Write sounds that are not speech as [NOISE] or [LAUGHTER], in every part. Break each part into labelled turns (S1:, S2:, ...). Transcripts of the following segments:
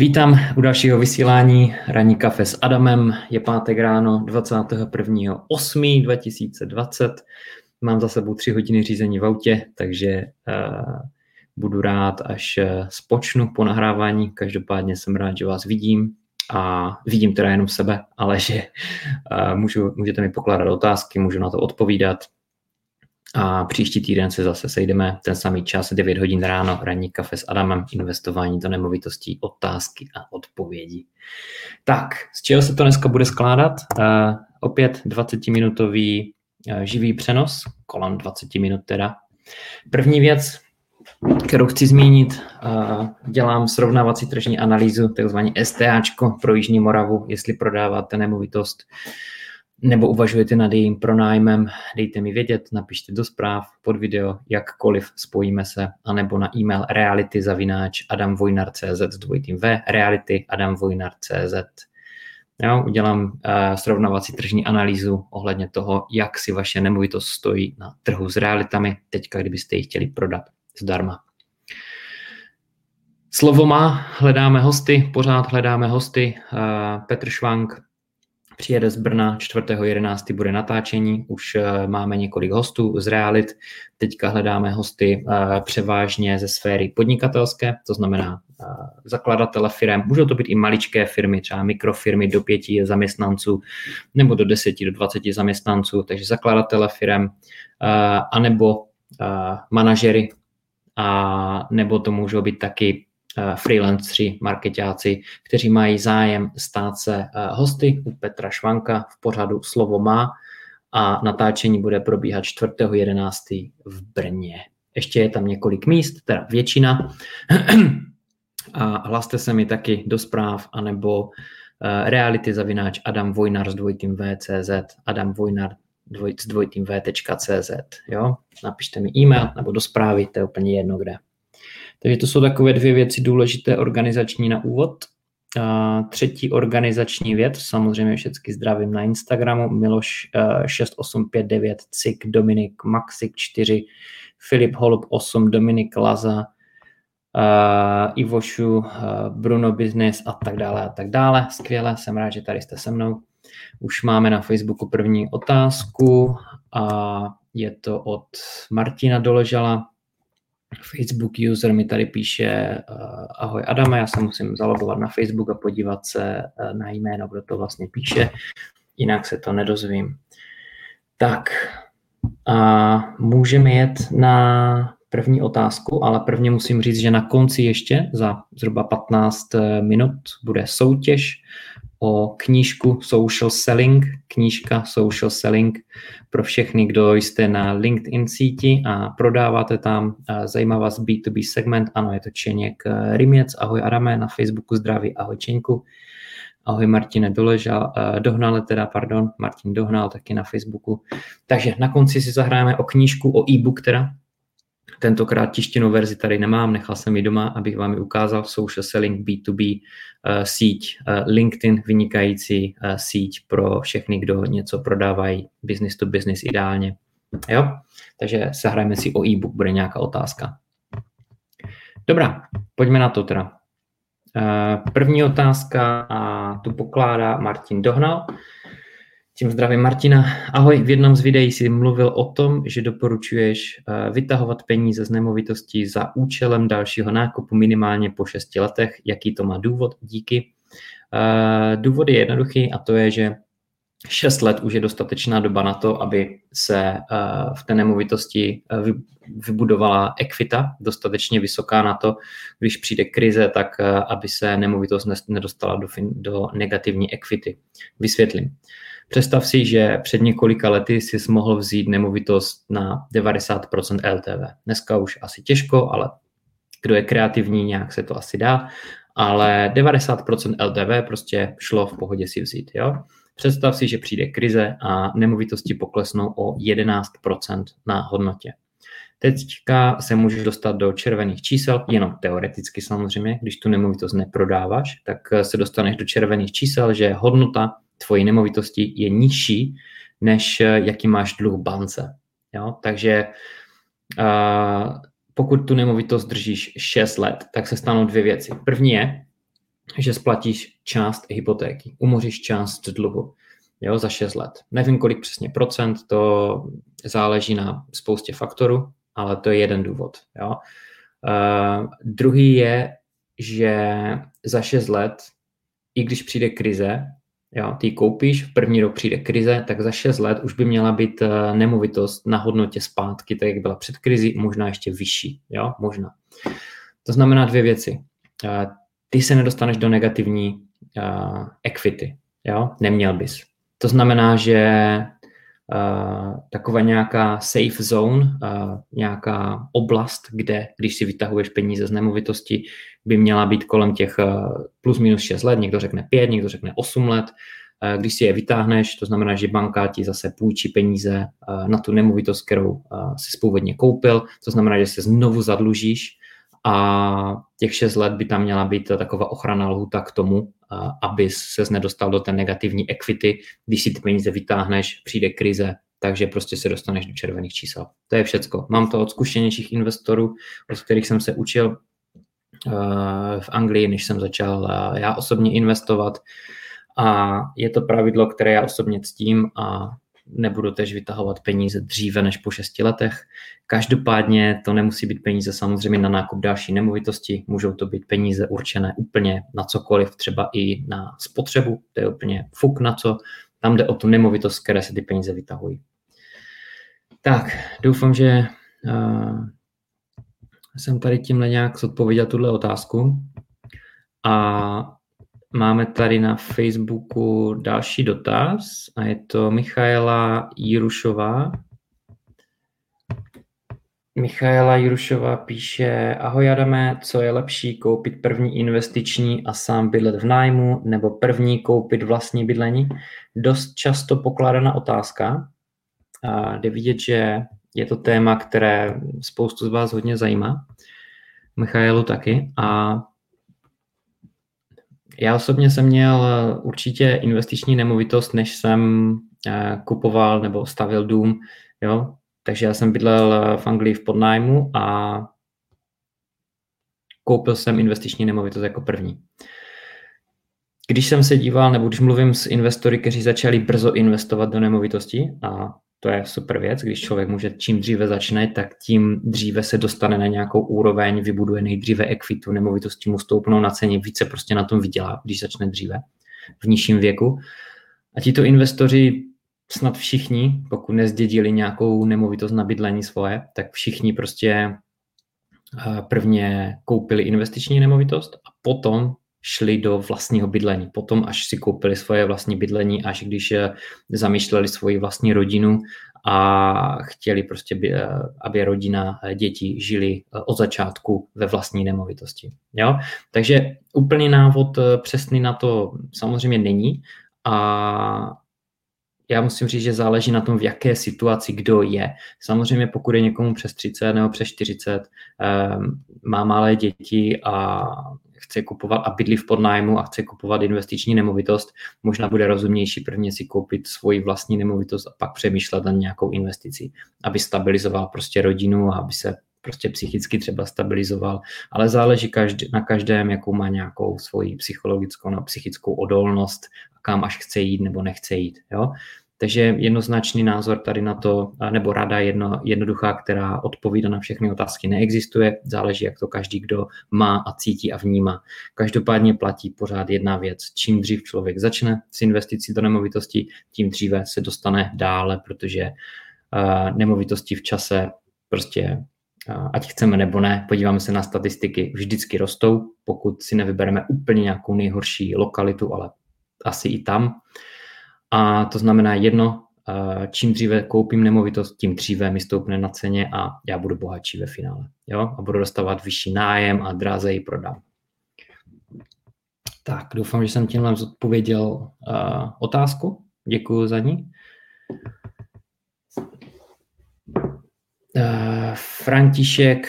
S1: Vítám u dalšího vysílání Ranní kafe s Adamem. Je pátek ráno 21.8.2020. Mám za sebou tři hodiny řízení v autě, takže uh, budu rád, až uh, spočnu po nahrávání. Každopádně jsem rád, že vás vidím a vidím teda jenom sebe, ale že uh, můžu, můžete mi pokládat otázky, můžu na to odpovídat a příští týden se zase sejdeme ten samý čas, 9 hodin ráno, ranní kafe s Adamem, investování do nemovitostí, otázky a odpovědi. Tak, z čeho se to dneska bude skládat? Uh, opět 20-minutový uh, živý přenos, kolem 20 minut teda. První věc, kterou chci zmínit, uh, dělám srovnávací tržní analýzu, takzvaný STAčko pro Jižní Moravu, jestli prodáváte nemovitost nebo uvažujete nad jejím pronájmem, dejte mi vědět, napište do zpráv pod video, jakkoliv spojíme se, anebo na e-mail reality zavináč adamvojnar.cz s dvojitým V, reality adamvojnar.cz. Jo, udělám uh, srovnávací tržní analýzu ohledně toho, jak si vaše nemovitost stojí na trhu s realitami, teďka, kdybyste ji chtěli prodat zdarma. Slovo má, hledáme hosty, pořád hledáme hosty. Uh, Petr Švank, přijede z Brna 4.11. bude natáčení, už eh, máme několik hostů z realit, teďka hledáme hosty eh, převážně ze sféry podnikatelské, to znamená eh, zakladatele firm, můžou to být i maličké firmy, třeba mikrofirmy do pěti zaměstnanců nebo do deseti, do dvaceti zaměstnanců, takže zakladatele firm, anebo manažery, a nebo to můžou být taky freelanceri, marketáci, kteří mají zájem stát se eh, hosty u Petra Švanka v pořadu Slovo má a natáčení bude probíhat 4.11. v Brně. Ještě je tam několik míst, teda většina. [CLEARS THROAT] A hlaste se mi taky do zpráv, anebo eh, reality zavináč Adam Vojnar s dvojitým VCZ, Adam Vojnar dvoj, s dvojitým V.cz. Jo? Napište mi e-mail nebo do zprávy, to je úplně jedno kde. Takže to jsou takové dvě věci důležité organizační na úvod. A třetí organizační věc, samozřejmě všechny zdravím na Instagramu, Miloš 6859, eh, Cik, Dominik, Maxik 4, Filip Holub 8, Dominik Laza, uh, Ivošu, uh, Bruno Business a tak dále a tak dále. Skvěle, jsem rád, že tady jste se mnou. Už máme na Facebooku první otázku a je to od Martina Doležala. Facebook user mi tady píše uh, ahoj Adame, já se musím zalogovat na Facebook a podívat se uh, na jméno, kdo to vlastně píše, jinak se to nedozvím. Tak, a můžeme jet na první otázku, ale prvně musím říct, že na konci ještě za zhruba 15 eh, minut bude soutěž o knížku Social Selling, knížka Social Selling pro všechny, kdo jste na LinkedIn síti a prodáváte tam. Zajímá vás B2B segment, ano, je to Čeněk Riměc, ahoj Arame, na Facebooku zdraví, ahoj Čeňku. Ahoj Martine Doležal, Dohnale teda, pardon, Martin Dohnal taky na Facebooku. Takže na konci si zahrajeme o knížku, o e-book teda, Tentokrát tištěnou verzi tady nemám, nechal jsem ji doma, abych vám ji ukázal. Social Selling B2B uh, síť, uh, LinkedIn vynikající uh, síť pro všechny, kdo něco prodávají, business to business ideálně. Jo? Takže zahrajeme si o e-book, bude nějaká otázka. Dobrá, pojďme na to teda. První otázka a tu pokládá Martin Dohnal. Tím zdravím Martina. Ahoj, v jednom z videí si mluvil o tom, že doporučuješ eh, vytahovat peníze z nemovitostí za účelem dalšího nákupu minimálně po 6 letech. Jaký to má důvod? Díky. Eh, důvod je jednoduchý a to je, že 6 let už je dostatečná doba na to, aby se eh, v té nemovitosti vybudovala ekvita, dostatečně vysoká na to, když přijde krize, tak aby se nemovitost nedostala do, do negativní ekvity. Vysvětlím. Představ si, že před několika lety si mohl vzít nemovitost na 90% LTV. Dneska už asi těžko, ale kdo je kreativní, nějak se to asi dá, ale 90% LTV prostě šlo v pohodě si vzít. Jo? Představ si, že přijde krize a nemovitosti poklesnou o 11% na hodnotě. Teďka se můžeš dostat do červených čísel, jenom teoreticky samozřejmě, když tu nemovitost neprodáváš, tak se dostaneš do červených čísel, že hodnota tvojí nemovitosti je nižší, než eh, jaký máš dluh bance. Jo? Takže uh, pokud tu nemovitost držíš 6 let, tak se stanou dvě věci. První je, že splatíš část hypotéky, umoříš část dluhu jo, za 6 let. Nevím, kolik přesně procent, to záleží na spoustě faktorů, ale to je jeden důvod. Jo. Uh, druhý je, že za 6 let, i když přijde krize, jo, ty koupíš, v první rok přijde krize, tak za 6 let už by měla být uh, nemovitost na hodnotě zpátky, tak jak byla před krizi, možná ještě vyšší. Jo, možná. To znamená dvě věci. Uh, ty se nedostaneš do negativní uh, equity. Jo? Neměl bys. To znamená, že uh, taková nějaká safe zone, uh, nějaká oblast, kde, když si vytahuješ peníze z nemovitosti, by měla být kolem těch uh, plus minus 6 let, někdo řekne 5, někdo řekne 8 let. Když si je vytáhneš, to znamená, že banka ti zase půjčí peníze na tu nemovitost, kterou si původně koupil, to znamená, že se znovu zadlužíš a těch 6 let by tam měla být taková ochrana lhuta k tomu, aby se nedostal do té negativní equity, když si ty peníze vytáhneš, přijde krize, takže prostě se dostaneš do červených čísel. To je všecko. Mám to od zkušenějších investorů, od kterých jsem se učil v Anglii, než jsem začal já osobně investovat. A je to pravidlo, které já osobně ctím a nebudu tež vytahovat peníze dříve než po šesti letech. Každopádně to nemusí být peníze samozřejmě na nákup další nemovitosti, můžou to být peníze určené úplně na cokoliv, třeba i na spotřebu, to je úplně fuk na co, tam jde o tu nemovitost, které se ty peníze vytahují. Tak, doufám, že uh, jsem tady tímhle nějak zodpověděl tuhle otázku. A Máme tady na Facebooku další dotaz a je to Michaela Jirušová. Michaela Jirušová píše, ahoj Adame, co je lepší, koupit první investiční a sám bydlet v nájmu, nebo první koupit vlastní bydlení? Dost často pokládaná otázka. A jde vidět, že je to téma, které spoustu z vás hodně zajímá. Michailu taky. A já osobně jsem měl eh, určitě investiční nemovitost, než jsem eh, kupoval nebo stavil dům, jo. Takže já jsem bydlel eh, v Anglii v podnájmu a koupil jsem investiční nemovitost jako první. Když jsem se díval, nebo když mluvím s investory, kteří začali brzo investovat do nemovitosti a to je super věc, když člověk může čím dříve začne, tak tím dříve se dostane na nějakou úroveň, vybuduje nejdříve ekvitu, nemovitosti mu stoupnou na ceně, více prostě na tom vydělá, když začne dříve, v nižším věku. A tito investoři snad všichni, pokud nezdědili nějakou nemovitost na bydlení svoje, tak všichni prostě eh, prvně koupili investiční nemovitost a potom šli do vlastního bydlení. Potom, až si koupili svoje vlastní bydlení, až když eh, zamýšleli svoji vlastní rodinu a chtěli prostě, eh, aby rodina, eh, děti žili od začátku ve vlastní nemovitosti. Jo? Takže úplný návod přesný na to samozřejmě není a já musím říct, že záleží na tom, v jaké situaci kdo je. Samozřejmě pokud je někomu přes 30 nebo přes 40, má malé děti a chce kupovat a bydlí v podnájmu a chce kupovat investiční nemovitost, možná bude rozumnější prvně si koupit svoji vlastní nemovitost a pak přemýšlet na nějakou investici, aby stabilizoval prostě rodinu a aby se prostě psychicky třeba stabilizoval, ale záleží každý, na každém, jakou má nějakou svoji psychologickou na psychickou odolnost, kam až chce jít nebo nechce jít. Jo? Takže jednoznačný názor tady na to, nebo rada jedno, jednoduchá, která odpovídá na všechny otázky, neexistuje. Záleží, jak to každý, kdo má a cítí a vnímá. Každopádně platí pořád jedna věc. Čím dřív člověk začne s investicí do nemovitosti, tím dříve se dostane dále, protože nemovitosti v čase prostě ať chceme nebo ne, podíváme se na statistiky, vždycky rostou, pokud si nevybereme úplně nějakou nejhorší lokalitu, ale asi i tam. A to znamená jedno, eh, čím dříve koupím nemovitost, tím dříve mi stoupne na ceně a já budu bohatší ve finále. Jo? A budu dostávat vyšší nájem a dráze ji prodám. Tak, doufám, že jsem tímhle zodpověděl uh, otázku. Děkuji za ní. Uh, František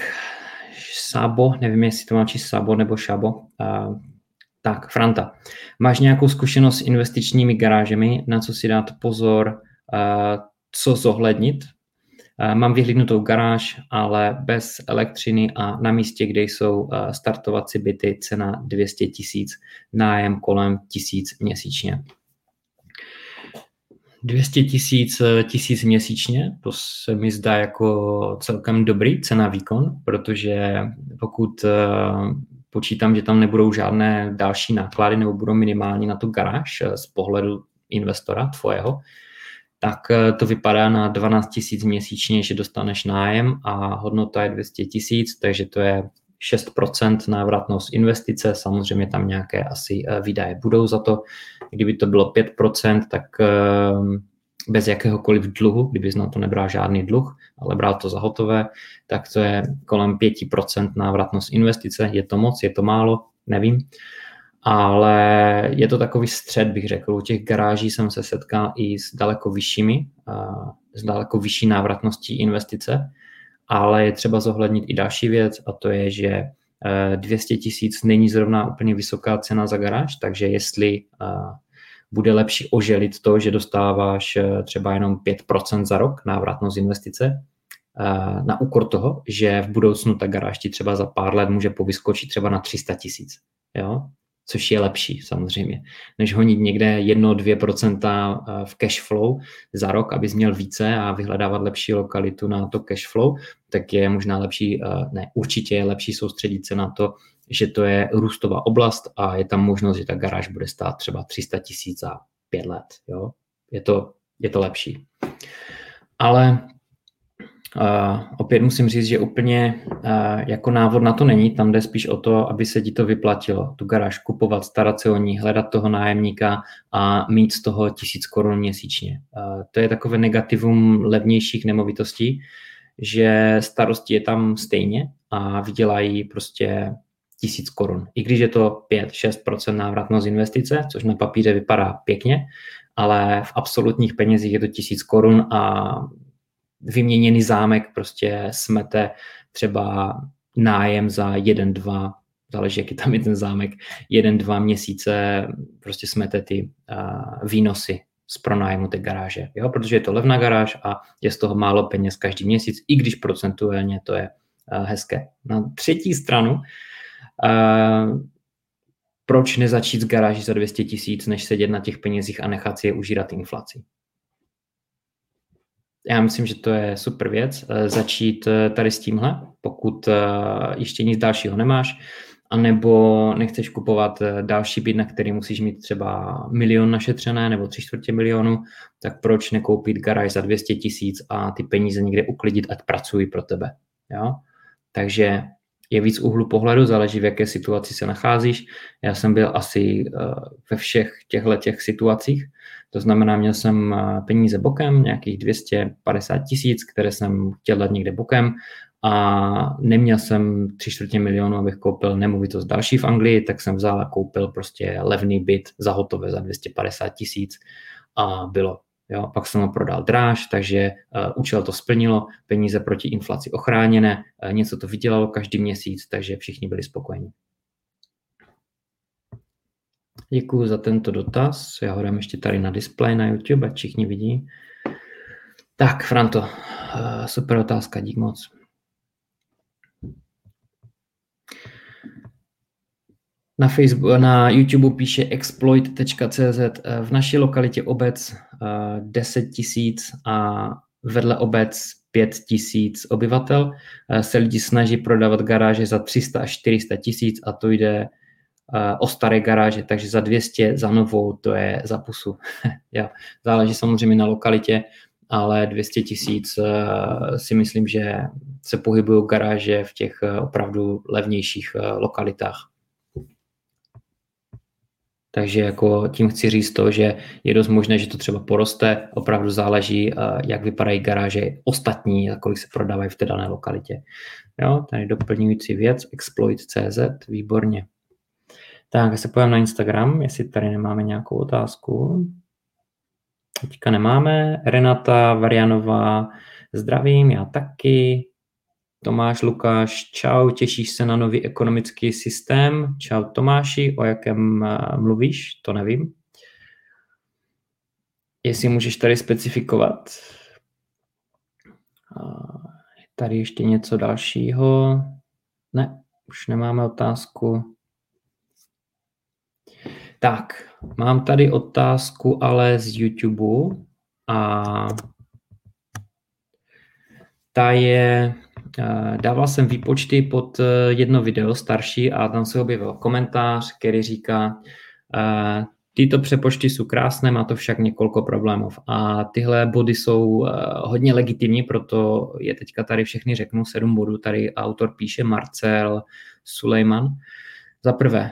S1: Sabo, nevím, jestli to mám číst Sabo nebo Šabo, uh, tak, Franta, máš nějakou zkušenost s investičními garážemi, na co si dát pozor, co zohlednit? Mám vyhlídnutou garáž, ale bez elektřiny a na místě, kde jsou startovací byty, cena 200 tisíc, nájem kolem tisíc měsíčně. 200 tisíc tisíc měsíčně, to se mi zdá jako celkem dobrý cena výkon, protože pokud počítám, že tam nebudou žádné další náklady nebo budou minimální na tu garáž z pohledu investora tvojeho, tak eh, to vypadá na 12 tisíc měsíčně, že dostaneš nájem a hodnota je 200 tisíc, takže to je 6% návratnost investice, samozřejmě tam nějaké asi eh, výdaje budou za to. Kdyby to bylo 5%, tak eh, bez jakéhokoliv dluhu, kdyby na to nebral žádný dluh, ale bral to za hotové, tak to je kolem 5% návratnost investice. Je to moc, je to málo, nevím ale je to takový střed, bych řekl. U těch garáží jsem se setkal i s daleko vyššími, s daleko vyšší návratností investice, ale je třeba zohlednit i další věc a to je, že 200 e, tisíc není zrovna úplně vysoká cena za garáž, takže jestli e, bude lepší oželit to, že dostáváš e, třeba jenom 5% za rok návratnost investice, na úkor toho, že v budoucnu ta garáž ti třeba za pár let může povyskočit třeba na 300 tisíc. Jo? což je lepší samozřejmě, než honit někde 1-2% eh, v cash flow za rok, abys měl více a vyhledávat lepší lokalitu na to cash flow, tak je možná lepší, eh, ne, určitě je lepší soustředit se na to, že to je růstová oblast a je tam možnost, že ta garáž bude stát třeba 300 tisíc za pět let. Jo? Je, to, je to lepší. Ale Uh, opět musím říct, že úplně uh, jako návod na to není, tam jde spíš o to, aby se ti to vyplatilo, tu garáž kupovat, starat se o ní, hledat toho nájemníka a mít z toho tisíc korun měsíčně. Uh, to je takové negativum levnějších nemovitostí, že starosti je tam stejně a vydělají prostě tisíc korun. I když je to 5-6% návratnost investice, což na papíře vypadá pěkně, ale v absolutních penězích je to tisíc korun a vyměněný zámek prostě smete třeba nájem za jeden, dva, záleží, jaký tam je ten zámek, jeden, dva měsíce prostě smete ty uh, výnosy z pronájmu té garáže, jo? protože je to levná garáž a je z toho málo peněz každý měsíc, i když procentuálně to je uh, hezké. Na třetí stranu, proč nezačít s garáží za 200 tisíc, než sedět na těch penězích a nechat si je užírat inflaci? já myslím, že to je super věc, eh, začít eh, tady s tímhle, pokud eh, ještě nic dalšího nemáš, anebo nechceš kupovat další byt, na který musíš mít třeba milion našetřené nebo tři čtvrtě milionu, tak proč nekoupit garáž za 200 tisíc a ty peníze někde uklidit, ať pracují pro tebe. Jo? Takže je víc úhlu pohledu, záleží v jaké situaci se nacházíš. Já jsem byl asi ve všech těchto těch situacích, to znamená, měl jsem eh, peníze bokem, nějakých 250 tisíc, které jsem chtěl dát někde bokem a neměl jsem tři čtvrtě milionu, abych koupil nemovitost další v Anglii, tak jsem vzal a koupil prostě levný byt za hotové za 250 tisíc a bylo. Jo, pak jsem ho prodal dráž, takže uh, účel to splnilo, peníze proti inflaci ochráněné, uh, něco to vydělalo každý měsíc, takže všichni byli spokojeni. Děkuji za tento dotaz. Já ho dám ještě tady na display na YouTube, ať všichni vidí. Tak, Franto, eh, super otázka, dík moc. Na, Facebook, na YouTube píše exploit.cz. Eh, v naší lokalitě obec 10 eh, tisíc a vedle obec 5 tisíc obyvatel se lidi snaží prodávat garáže za 300 až 400 tisíc a to jde o staré garáže, takže za 200 za novou to je za pusu. [LAUGHS] Záleží samozřejmě na lokalitě, ale 200 tisíc eh, si myslím, že se pohybují garáže v těch eh, opravdu levnějších eh, lokalitách. Takže jako tím chci říct to, že je dost možné, že to třeba poroste, opravdu záleží, jak vypadají garáže ostatní a kolik se prodávají v té dané lokalitě. Jo, tady doplňující věc, exploit.cz, výborně. Tak, se pojďme na Instagram, jestli tady nemáme nějakou otázku. Teďka nemáme. Renata Varianová, zdravím, já taky. Tomáš Lukáš, čau, těšíš se na nový ekonomický systém? Čau Tomáši, o jakém eh, mluvíš? To nevím. Jestli můžeš tady specifikovat. Je tady ještě něco dalšího? Ne, už nemáme otázku. Tak, mám tady otázku ale z YouTube a ta je, dával jsem výpočty pod eh, jedno video starší a tam se objevil komentář, který říká, eh, tyto přepočty jsou krásné, má to však několik problémů. A tyhle body jsou hodně legitimní, proto je teďka tady všechny řeknu, sedm bodů, tady autor píše Marcel Sulejman. Za prvé,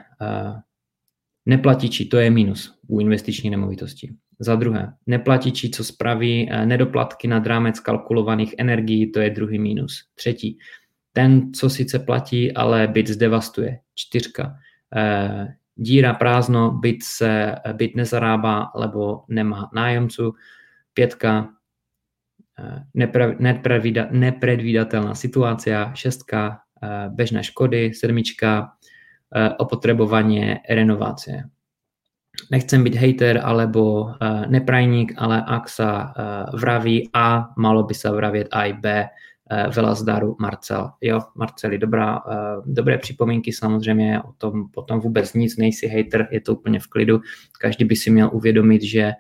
S1: neplatiči, to je minus u investiční nemovitosti. Za druhé, neplatiči, co spraví eh, nedoplatky nad rámec kalkulovaných energií, to je druhý mínus. Třetí, ten, co sice platí, ale byt zdevastuje. Čtyřka, eh, díra prázdno, byt, se, eh, byt nezarábá, lebo nemá nájemců. Pětka, nepredvídatelná situace. Šestka, bežné škody. Sedmička, opotřebování renovace nechcem být hater alebo uh, neprajník, ale ak sa uh, vraví A, malo by sa vravět i B, uh, veľa zdaru Marcel. Jo, Marceli, dobrá, uh, dobré připomínky samozřejmě, o tom potom vůbec nic, nejsi hater, je to úplně v klidu. Každý by si měl uvědomit, že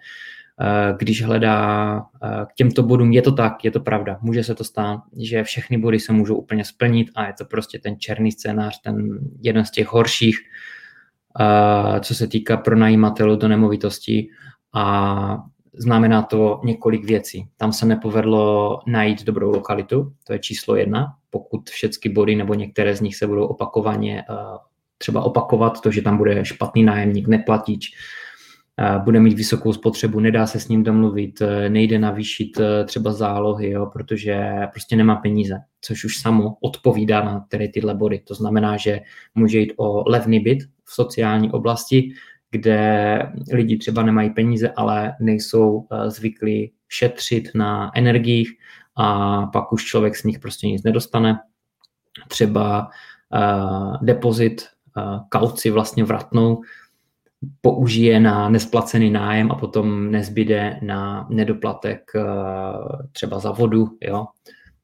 S1: když hledá k těmto bodům, je to tak, je to pravda, může se to stát, že všechny body se můžou úplně splnit a je to prostě ten černý scénář, ten jeden z těch horších, co se týká pronajímatelů do nemovitosti a znamená to několik věcí. Tam se nepovedlo najít dobrou lokalitu, to je číslo jedna. Pokud všechny body nebo některé z nich se budou opakovaně třeba opakovat, to, že tam bude špatný nájemník, neplatič, bude mít vysokou spotřebu, nedá se s ním domluvit, e, nejde navýšit třeba zálohy, jo, protože prostě nemá peníze, což už samo odpovídá na tedy tyhle body. To znamená, že může jít o levný byt v sociální oblasti, kde lidi třeba nemají peníze, ale nejsou e, zvyklí šetřit na energiích a pak už člověk z nich prostě nic nedostane. Třeba uh, depozit, uh, kauci vlastně vratnou, použije na nesplacený nájem a potom nezbyde na nedoplatek eh, třeba za vodu, jo.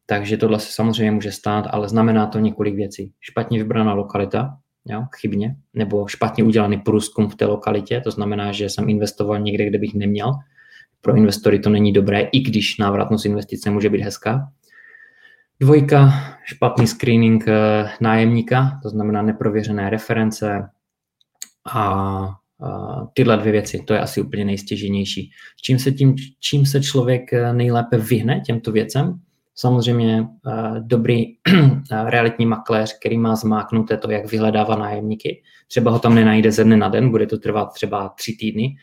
S1: Takže tohle se samozřejmě může stát, ale znamená to několik věcí. Špatně vybraná lokalita, jo, chybně, nebo špatně udělaný průzkum v té lokalitě, to znamená, že jsem investoval někde, kde bych neměl. Pro investory to není dobré, i když návratnost investice může být hezká. Dvojka, špatný screening eh, nájemníka, to znamená neprověřené reference a tyhle dvě věci, to je asi úplně nejstěženější. Čím se, tím, čím se člověk eh, nejlépe vyhne těmto věcem? Samozřejmě uh, dobrý uh, [CLEARS THROAT] realitní makléř, který má zmáknuté to, jak vyhledává nájemníky. Třeba ho tam nenajde ze dne na den, bude to trvat třeba tři týdny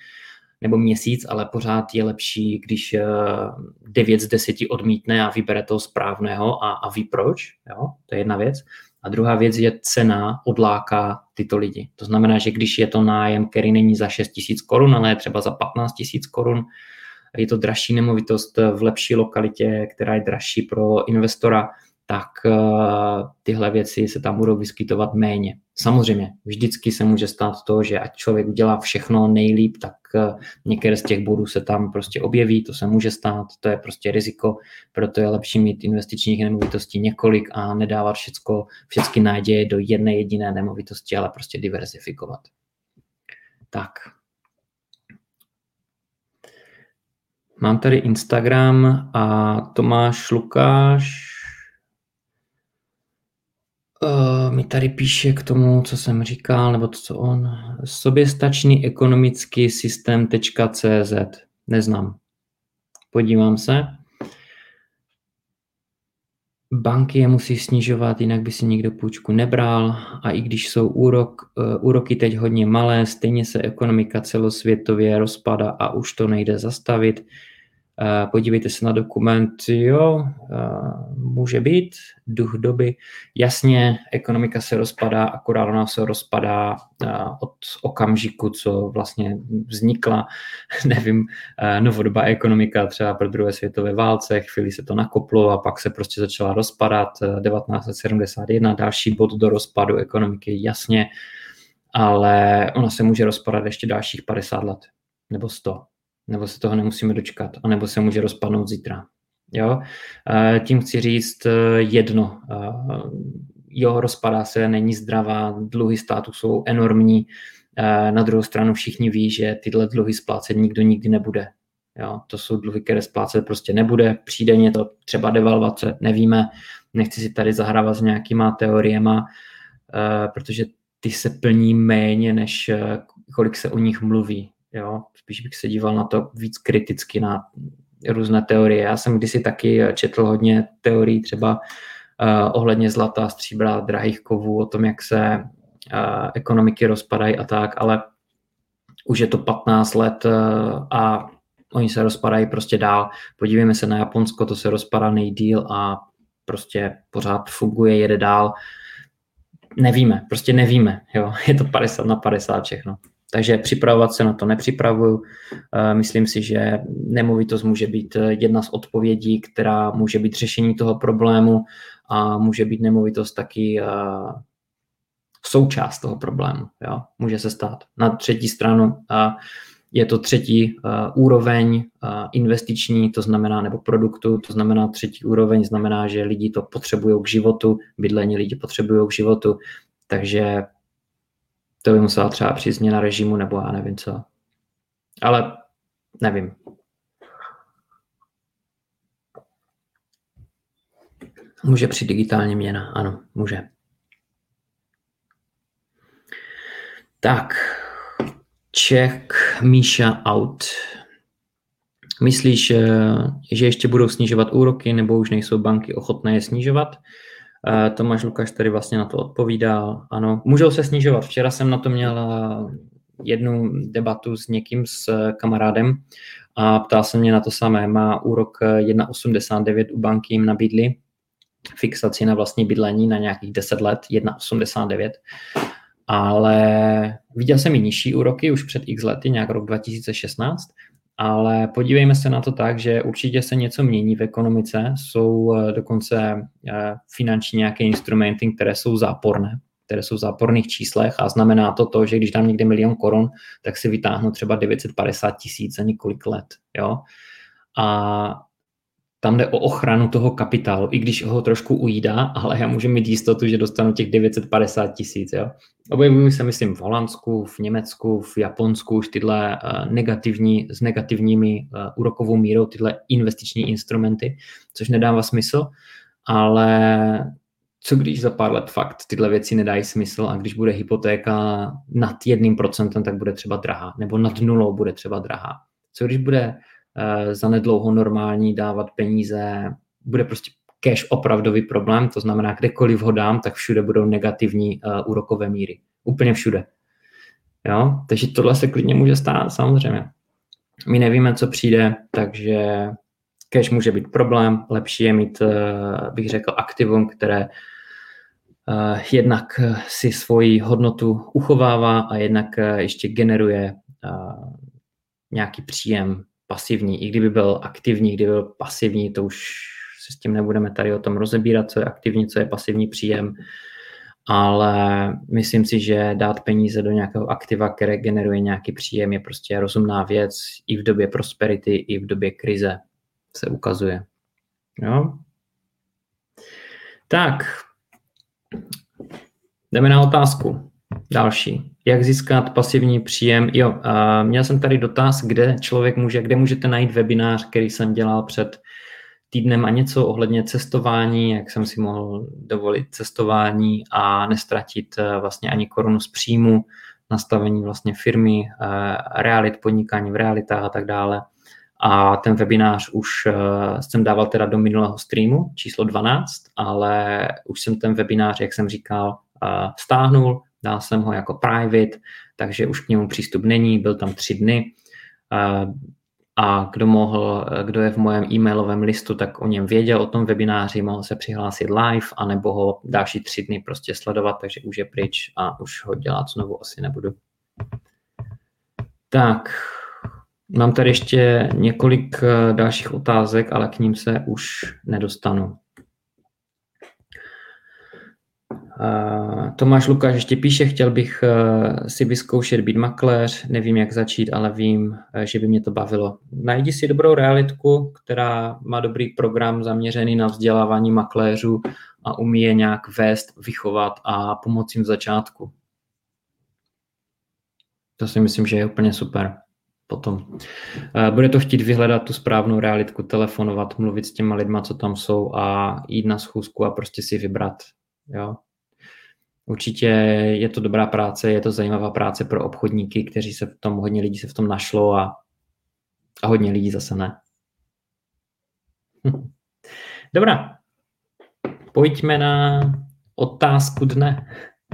S1: nebo měsíc, ale pořád je lepší, když uh, 9 z 10 odmítne a vybere toho správného a, a ví proč. Jo? To je jedna věc. A druhá věc je cena odláká tyto lidi. To znamená, že když je to nájem, který není za 6 tisíc korun, ale je třeba za 15 tisíc korun, je to dražší nemovitost v lepší lokalitě, která je dražší pro investora, tak eh, tyhle věci se tam budou vyskytovat méně. Samozřejmě, vždycky se může stát to, že ať člověk udělá všechno nejlíp, tak eh, některé z těch bodů se tam prostě objeví, to se může stát, to je prostě riziko, proto je lepší mít investičních nemovitostí několik a nedávat všecko, všechny náděje do jedné jediné nemovitosti, ale prostě diversifikovat. Tak. Mám tady Instagram a Tomáš Lukáš Uh, mi tady píše k tomu, co jsem říkal, nebo to, co on. Soběstačný ekonomický systém.cz. Neznám. Podívám se. Banky je musí snižovat, jinak by si nikdo půjčku nebral a i když jsou úrok, uh, úroky teď hodně malé, stejně se ekonomika celosvětově rozpada a už to nejde zastavit. Eh, podívejte se na dokument, jo, eh, může být, duch doby. Jasně, ekonomika se rozpadá, akorát ona se rozpadá eh, od okamžiku, co vlastně vznikla, [LAUGHS] nevím, novodobá ekonomika třeba pro druhé světové válce, chvíli se to nakoplo a pak se prostě začala rozpadat, 1971, další bod do rozpadu ekonomiky, jasně, ale ona se může rozpadat ještě dalších 50 let, nebo 100 nebo se toho nemusíme dočkat, anebo se může rozpadnout zítra. Jo? Tím chci říct jedno. Jo, rozpadá se, není zdravá, dluhy státu jsou enormní, na druhou stranu všichni ví, že tyhle dluhy splácet nikdo nikdy nebude. Jo, to jsou dluhy, které splácet prostě nebude. Přijde něco, třeba devalvace, nevíme. Nechci si tady zahrávat s nějakýma teoriema, uh, protože ty se plní méně, než uh, kolik se o nich mluví. Jo? Spíš bych se díval na to víc kriticky, na různé teorie. Já jsem kdysi taky četl hodně teorií, třeba uh, ohledně zlata, stříbra, drahých kovů, o tom, jak se uh, ekonomiky rozpadají a tak, ale už je to 15 let uh, a oni se rozpadají prostě dál. Podívejme se na Japonsko, to se rozpadá nejdíl a prostě pořád funguje, jede dál. Nevíme, prostě nevíme, jo. [LAUGHS] je to 50 na 50 všechno. Takže připravovat se na to nepřipravuju. Eh, myslím si, že nemovitost může být jedna z odpovědí, která může být řešení toho problému a může být nemovitost taky eh, součást toho problému. Jo? Může se stát. Na třetí stranu je to třetí úroveň investiční, to znamená, nebo produktu, to znamená třetí úroveň, znamená, že lidi to potřebují k životu, bydlení lidi potřebují k životu, takže to by musela třeba přijít změna režimu, nebo já nevím co. Ale nevím. Může při digitální měna, ano, může. Tak, Čech Míša out. Myslíš, eh, že ještě budou snižovat úroky, nebo už nejsou banky ochotné je snižovat? Eh, Tomáš Lukáš tady vlastně na to odpovídal. Ano, můžou se snižovat. Včera jsem na to měl eh, jednu debatu s někým, s kamarádem a ptal se mě na to samé. Má úrok 1,89 u banky jim nabídli fixaci na vlastní bydlení na nějakých 10 let, 1,89 ale viděl jsem i nižší úroky už před x lety, nějak rok 2016, ale podívejme se na to tak, že určitě se něco mění v ekonomice, jsou eh, dokonce eh, finanční nějaké instrumenty, které jsou záporné, které jsou v záporných číslech a znamená to to, že když dám někde milion korun, tak si vytáhnu třeba 950 tisíc za několik let. Jo? A tam jde o ochranu toho kapitálu, i když ho trošku ujídá, ale já můžu mít jistotu, že dostanu těch 950 tisíc. Objevují se, myslím, v Holandsku, v Německu, v Japonsku už tyhle uh, negativní, s negativními uh, úrokovou mírou, tyhle investiční instrumenty, což nedává smysl, ale co když za pár let fakt tyhle věci nedají smysl a když bude hypotéka nad jedným procentem, tak bude třeba drahá, nebo nad nulou bude třeba drahá. Co když bude Eh, za nedlouho normální dávat peníze, bude prostě cash opravdový problém, to znamená, kdekoliv ho dám, tak všude budou negativní uh, úrokové míry. Úplně všude. Jo? Takže tohle se klidně může stát, samozřejmě. My nevíme, co přijde, takže cash může být problém. Lepší je mít, uh, bych řekl, aktivum, které jednak si svoji hodnotu uchovává a jednak ještě generuje nějaký příjem pasivní. I kdyby byl aktivní, kdyby byl pasivní, to už se s tím nebudeme tady o tom rozebírat, co je aktivní, co je pasivní příjem, ale myslím si, že dát peníze do nějakého aktiva, které generuje nějaký příjem, je prostě rozumná věc i v době prosperity, i v době krize se ukazuje. Jo? Tak, jdeme na otázku. Další. Jak získat pasivní příjem? Jo, a měl jsem tady dotaz, kde člověk může, kde můžete najít webinář, který jsem dělal před týdnem a něco ohledně cestování, jak jsem si mohl dovolit cestování a nestratit eh, vlastně ani korunu z příjmu, nastavení vlastně firmy, eh, realit podnikání v realitách a tak dále. A ten webinář už eh, jsem dával teda do minulého streamu, číslo 12, ale už jsem ten webinář, jak jsem říkal, stáhnul, dal jsem ho jako private, takže už k němu přístup není, byl tam tři dny a kdo mohl, kdo je v mém e-mailovém listu, tak o něm věděl, o tom webináři, mohl se přihlásit live, anebo ho další tři dny prostě sledovat, takže už je pryč a už ho dělat znovu asi nebudu. Tak, mám tady ještě několik eh, dalších otázek, ale k ním se už nedostanu. Uh, Tomáš Lukáš ještě píše, chtěl bych uh, si vyzkoušet být makléř, nevím, jak začít, ale vím, uh, že by mě to bavilo. Najdi si dobrou realitku, která má dobrý program zaměřený na vzdělávání makléřů a umí je nějak vést, vychovat a pomoci jim v začátku. To si myslím, že je úplně super. Potom. Bude to chtít vyhledat tu správnou realitku, telefonovat, mluvit s těma lidma, co tam jsou a jít na schůzku a prostě si vybrat. Jo? Určitě je to dobrá práce, je to zajímavá práce pro obchodníky, kteří se v tom, hodně lidí se v tom našlo a, a hodně lidí zase ne. [LAUGHS] Dobrá. Pojďme na otázku dne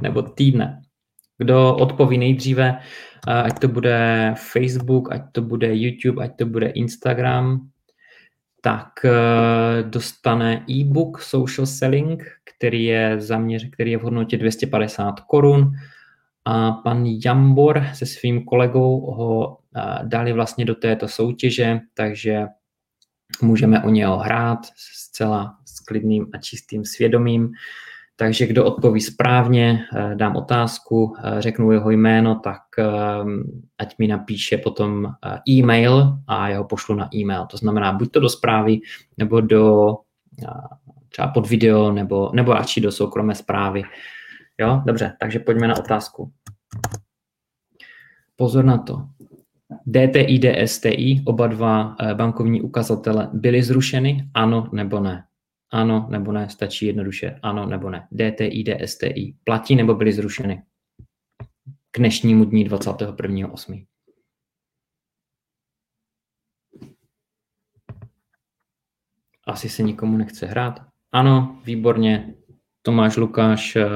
S1: nebo týdne. Kdo odpoví nejdříve, ať to bude Facebook, ať to bude YouTube, ať to bude Instagram, tak eh, dostane e-book Social Selling, který je, zaměř, který je v hodnotě 250 korun a pan Jambor se svým kolegou ho eh, dali vlastně do této soutěže, takže můžeme o něho hrát zcela s klidným a čistým svědomím. Takže kdo odpoví správně, eh, dám otázku, eh, řeknu jeho jméno, tak ehm, ať mi napíše potom eh, e-mail a já ho pošlu na e-mail. To znamená buď to do zprávy, nebo do třeba pod video, nebo, nebo radši do soukromé zprávy. Jo, dobře, takže pojďme na otázku. Pozor na to. DTI, DSTI, oba dva bankovní ukazatele byly zrušeny, ano nebo ne? Ano nebo ne, stačí jednoduše ano nebo ne. DTI, DSTI platí nebo byly zrušeny k dnešnímu dní 21.8. Asi se nikomu nechce hrát. Ano, výborně. Tomáš Lukáš eh,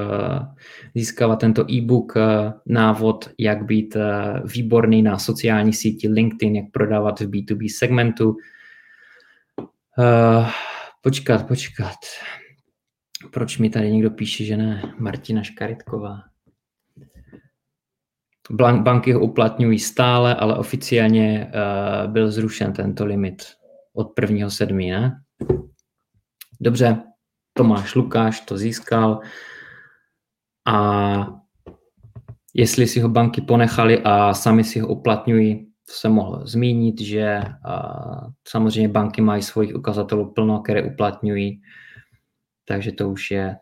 S1: získává tento e-book eh, návod, jak být eh, výborný na sociální síti LinkedIn, jak prodávat v B2B segmentu. Počkat, počkat. Proč mi tady někdo píše, že ne? Martina Škaritková. Banky ho uplatňují stále, ale oficiálně uh, byl zrušen tento limit od 1.7. ne? Dobře, Tomáš Lukáš to získal a jestli si ho banky ponechali a sami si ho uplatňují, jsem mohl zmínit, že samozřejmě banky mají svých ukazatelů plno, které uplatňují, takže to už je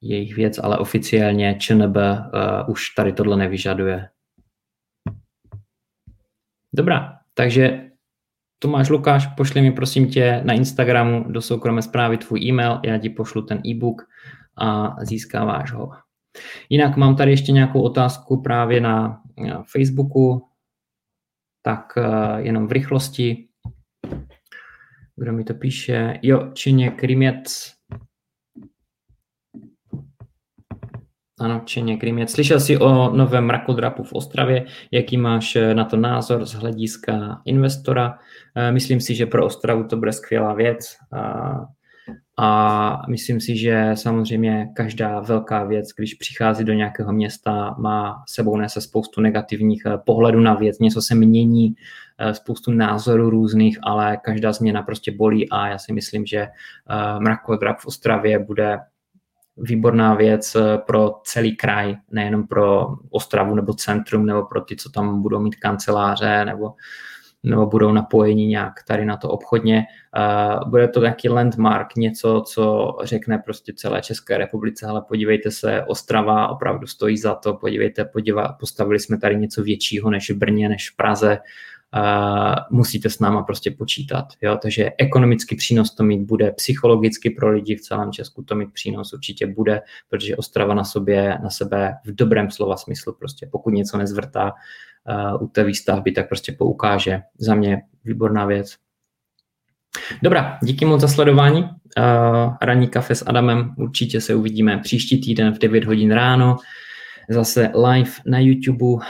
S1: jejich věc, ale oficiálně ČNB už tady tohle nevyžaduje. Dobrá, takže Tomáš Lukáš, pošli mi prosím tě na Instagramu do soukromé zprávy tvůj e-mail, já ti pošlu ten e-book a získáváš ho. Jinak mám tady ještě nějakou otázku právě na Facebooku, tak eh, jenom v rychlosti. Kdo mi to píše? Jo, Čeně Kryměc. Ano, Čeně Kryměc. Slyšel jsi o novém mrakodrapu v Ostravě. Jaký máš eh, na to názor z hlediska investora? Eh, myslím si, že pro Ostravu to bude skvělá věc. A myslím si, že samozřejmě každá velká věc, když přichází do nějakého města, má sebou nese spoustu negativních eh, pohledů na věc, něco se mění, eh, spoustu názorů různých, ale každá změna prostě bolí a já si myslím, že eh, mrakodrap v Ostravě bude výborná věc pro celý kraj, nejenom pro Ostravu nebo centrum, nebo pro ty, co tam budou mít kanceláře, nebo nebo budou napojeni nějak tady na to obchodně. Bude to nějaký landmark, něco, co řekne prostě celé České republice, ale podívejte se, Ostrava opravdu stojí za to, podívejte, podíva, postavili jsme tady něco většího než v Brně, než v Praze, musíte s náma prostě počítat. Jo? Takže ekonomický přínos to mít bude, psychologicky pro lidi v celém Česku to mít přínos určitě bude, protože Ostrava na sobě, na sebe v dobrém slova smyslu prostě, pokud něco nezvrtá, uh, u té výstavby, tak prostě poukáže. Za mě výborná věc. Dobrá, díky moc za sledování. Uh, ranní kafe s Adamem, určitě se uvidíme příští týden v 9 hodin ráno. Zase live na YouTube uh,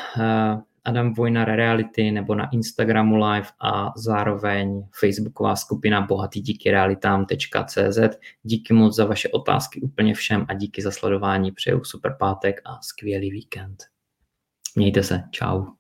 S1: Adam Vojnar Reality nebo na Instagramu live a zároveň facebooková skupina bohatý díky realitám.cz. Díky moc za vaše otázky úplně všem a díky za sledování. Přeju super pátek a skvělý víkend. Mějte se. Čau.